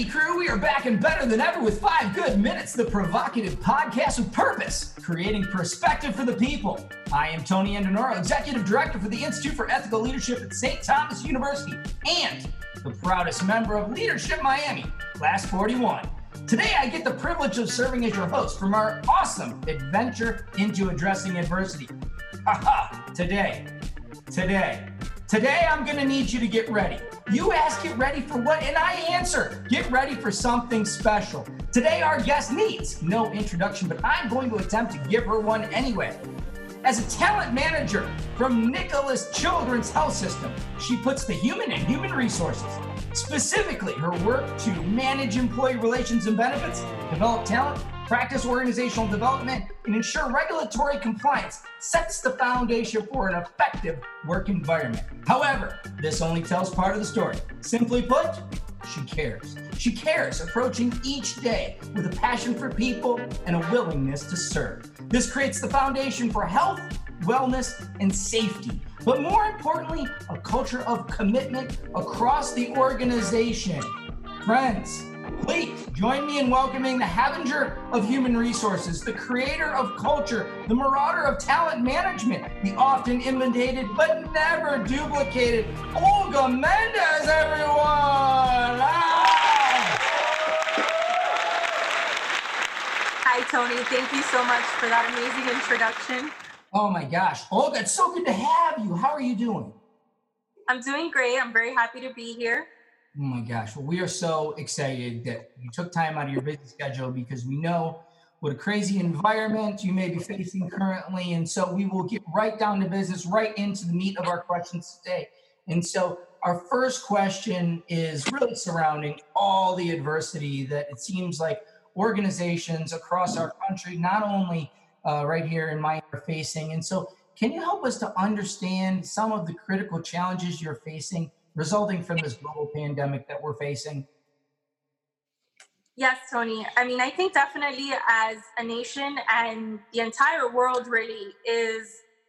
Hey, crew, we are back and better than ever with Five Good Minutes, the provocative podcast with purpose, creating perspective for the people. I am Tony Andenoro, Executive Director for the Institute for Ethical Leadership at St. Thomas University and the proudest member of Leadership Miami, Class 41. Today, I get the privilege of serving as your host from our awesome adventure into addressing adversity. Haha, today, today, today, I'm going to need you to get ready. You ask, get ready for what? And I answer, get ready for something special. Today, our guest needs no introduction, but I'm going to attempt to give her one anyway. As a talent manager from Nicklaus Children's Health System, she puts the human and human resources, specifically her work to manage employee relations and benefits, develop talent, practice organizational development, and ensure regulatory compliance sets the foundation for an effective work environment. However, this only tells part of the story. Simply put, she cares. She cares, approaching each day with a passion for people and a willingness to serve. This creates the foundation for health, wellness, and safety. But more importantly, a culture of commitment across the organization. Friends, Please join me in welcoming the Havenger of Human Resources, the creator of culture, the marauder of talent management, the often imitated but never duplicated Olga Mendez, everyone! Ah! Hi, Tony. Thank you so much for that amazing introduction. Oh my gosh. Olga, it's so good to have you. How are you doing? I'm doing great. I'm very happy to be here. Oh my gosh. Well, we are so excited that you took time out of your busy schedule because we know what a crazy environment you may be facing currently. And so we will get right down to business, right into the meat of our questions today. And so our first question is really surrounding all the adversity that it seems like organizations across our country, not only uh, right here in Miami, are facing. And so, can you help us to understand some of the critical challenges you're facing resulting from this global pandemic that we're facing? Yes, Tony. I mean, I think definitely as a nation and the entire world really is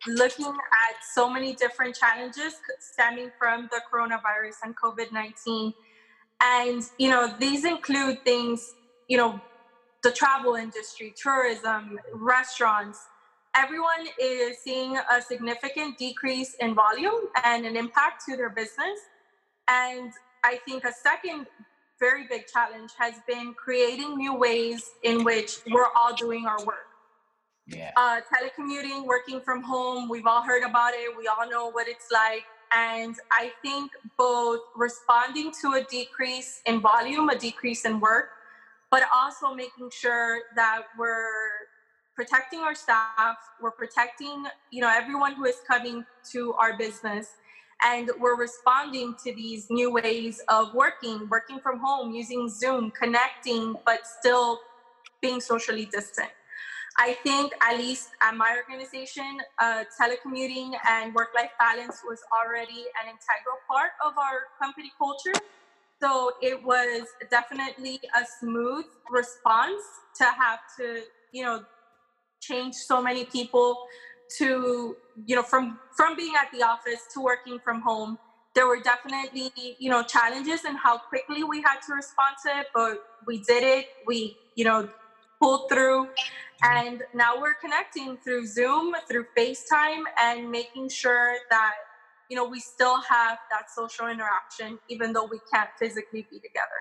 looking at so many different challenges stemming from the coronavirus and COVID 19. And, you know, these include things, you know, the travel industry, tourism, restaurants. Everyone is seeing a significant decrease in volume and an impact to their business. And I think a second very big challenge has been creating new ways in which we're all doing our work. Yeah. Uh, telecommuting, working from home, we've all heard about it. We all know what it's like. And I think both responding to a decrease in volume, a decrease in work, but also making sure that we're protecting our staff, we're protecting, you know, everyone who is coming to our business and we're responding to these new ways of working working from home using zoom connecting but still being socially distant. I think at least at my organization uh, telecommuting and work-life balance was already an integral part of our company culture. So it was definitely a smooth response to have to you know change so many people to you know from from being at the office to working from home there were definitely you know challenges in how quickly we had to respond to it but we did it. We you know pulled through. And now we're connecting through zoom through facetime and making sure that you know we still have that social interaction even though we can't physically be together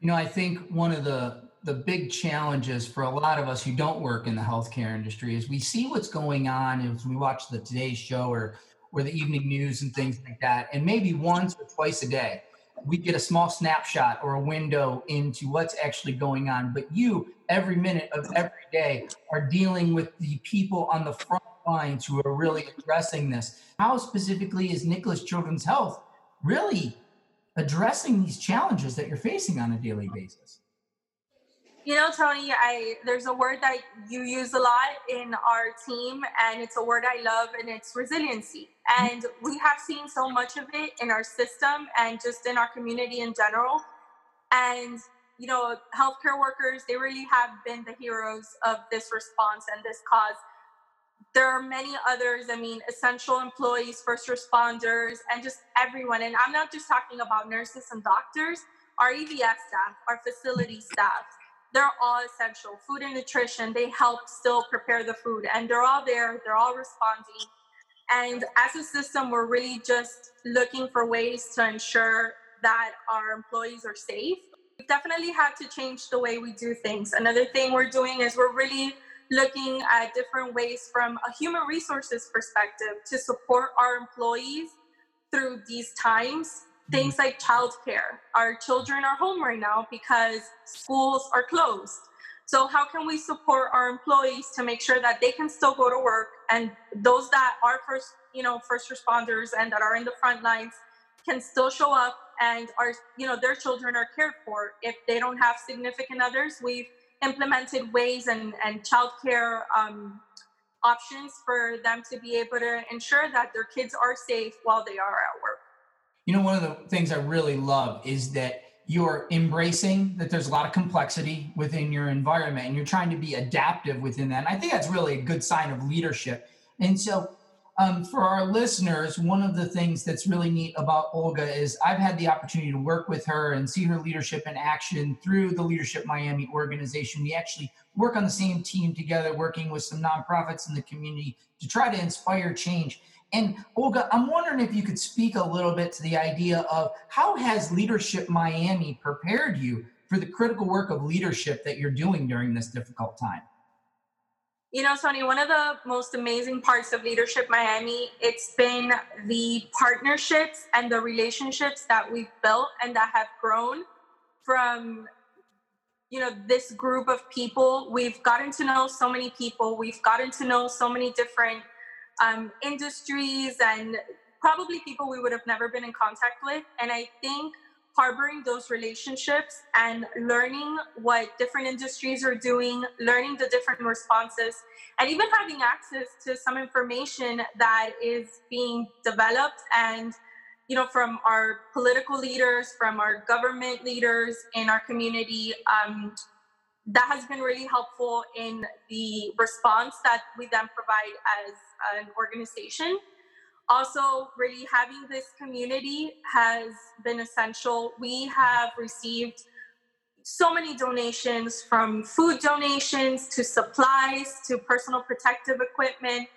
you know i think one of the the big challenges for a lot of us who don't work in the healthcare industry is we see what's going on as we watch the Today Show or or the evening news and things like that, and maybe once or twice a day we get a small snapshot or a window into what's actually going on. But you, every minute of every day, are dealing with the people on the front lines who are really addressing this. How specifically is Nicklaus Children's Health really addressing these challenges that you're facing on a daily basis? You know, Tony, I there's a word that you use a lot in our team, and it's a word I love, and it's resiliency. Mm-hmm. And we have seen so much of it in our system and just in our community in general. And you know, healthcare workers, they really have been the heroes of this response and this cause. There are many others, I mean, essential employees, first responders, and just everyone. And I'm not just talking about nurses and doctors, our EVS staff, our facility staff, they're all essential. Food and nutrition, they help still prepare the food and they're all there, they're all responding. And as a system, we're really just looking for ways to ensure that our employees are safe. We've definitely had to change the way we do things. Another thing we're doing is we're really looking at different ways from a human resources perspective to support our employees through these times mm-hmm. things like childcare. Our children are home right now because schools are closed. So how can we support our employees to make sure that they can still go to work and those that are first, you know, first responders and that are in the front lines can still show up and are, you know, their children are cared for. If they don't have significant others, we've implemented ways and and childcare um, options for them to be able to ensure that their kids are safe while they are at work. You know, one of the things I really love is that you're embracing that there's a lot of complexity within your environment and you're trying to be adaptive within that. And I think that's really a good sign of leadership. And so, um, for our listeners, one of the things that's really neat about Olga is I've had the opportunity to work with her and see her leadership in action through the Leadership Miami organization. We actually work on the same team together, working with some nonprofits in the community to try to inspire change. And Olga, I'm wondering if you could speak a little bit to the idea of how has Leadership Miami prepared you for the critical work of leadership that you're doing during this difficult time? You know, Tony, one of the most amazing parts of Leadership Miami, it's been the partnerships and the relationships that we've built and that have grown from you know this group of people we've gotten to know so many people we've gotten to know so many different um, industries and probably people we would have never been in contact with. And I think harboring those relationships and learning what different industries are doing, learning the different responses, and even having access to some information that is being developed and you know from our political leaders from our government leaders in our community um, that has been really helpful in the response that we then provide as an organization. Also, really having this community has been essential. We have received so many donations from food donations to supplies to personal protective equipment.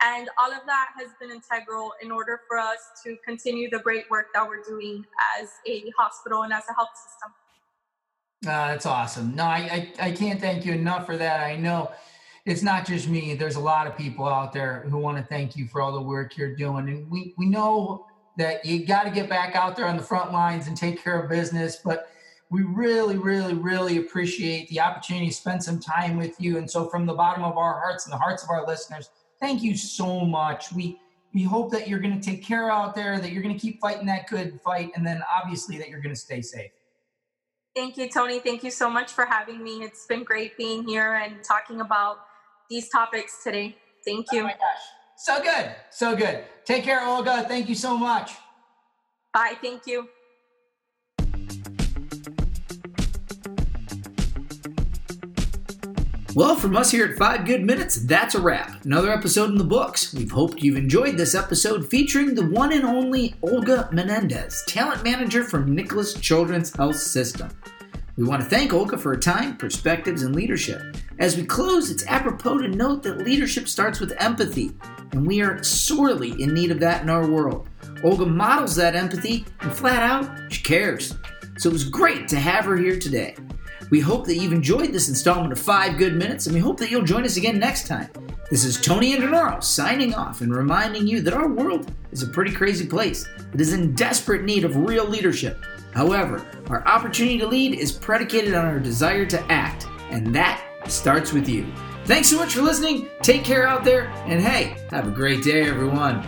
And all of that has been integral in order for us to continue the great work that we're doing as a hospital and as a health system. Uh, that's awesome. No, I, I, I can't thank you enough for that. I know it's not just me. There's a lot of people out there who want to thank you for all the work you're doing. And we, we know that you got to get back out there on the front lines and take care of business. But we really, really, really appreciate the opportunity to spend some time with you. And so, from the bottom of our hearts and the hearts of our listeners, thank you so much. We we hope that you're going to take care out there, that you're going to keep fighting that good fight, and then obviously that you're going to stay safe. Thank you, Tony. Thank you so much for having me. It's been great being here and talking about these topics today. Thank you. Oh my gosh. So good. So good. Take care, Olga. Thank you so much. Bye. Thank you. Well, from us here at Five Good Minutes, that's a wrap. Another episode in the books. We've hoped you've enjoyed this episode featuring the one and only Olga Menendez, talent manager from Nicklaus Children's Health System. We want to thank Olga for her time, perspectives, and leadership. As we close, it's apropos to note that leadership starts with empathy, and we are sorely in need of that in our world. Olga models that empathy, and flat out, she cares. So it was great to have her here today. We hope that you've enjoyed this installment of 5 Good Minutes, and we hope that you'll join us again next time. This is Tony Andenoro signing off and reminding you that our world is a pretty crazy place. It is in desperate need of real leadership. However, our opportunity to lead is predicated on our desire to act, and that starts with you. Thanks so much for listening. Take care out there, and hey, have a great day, everyone.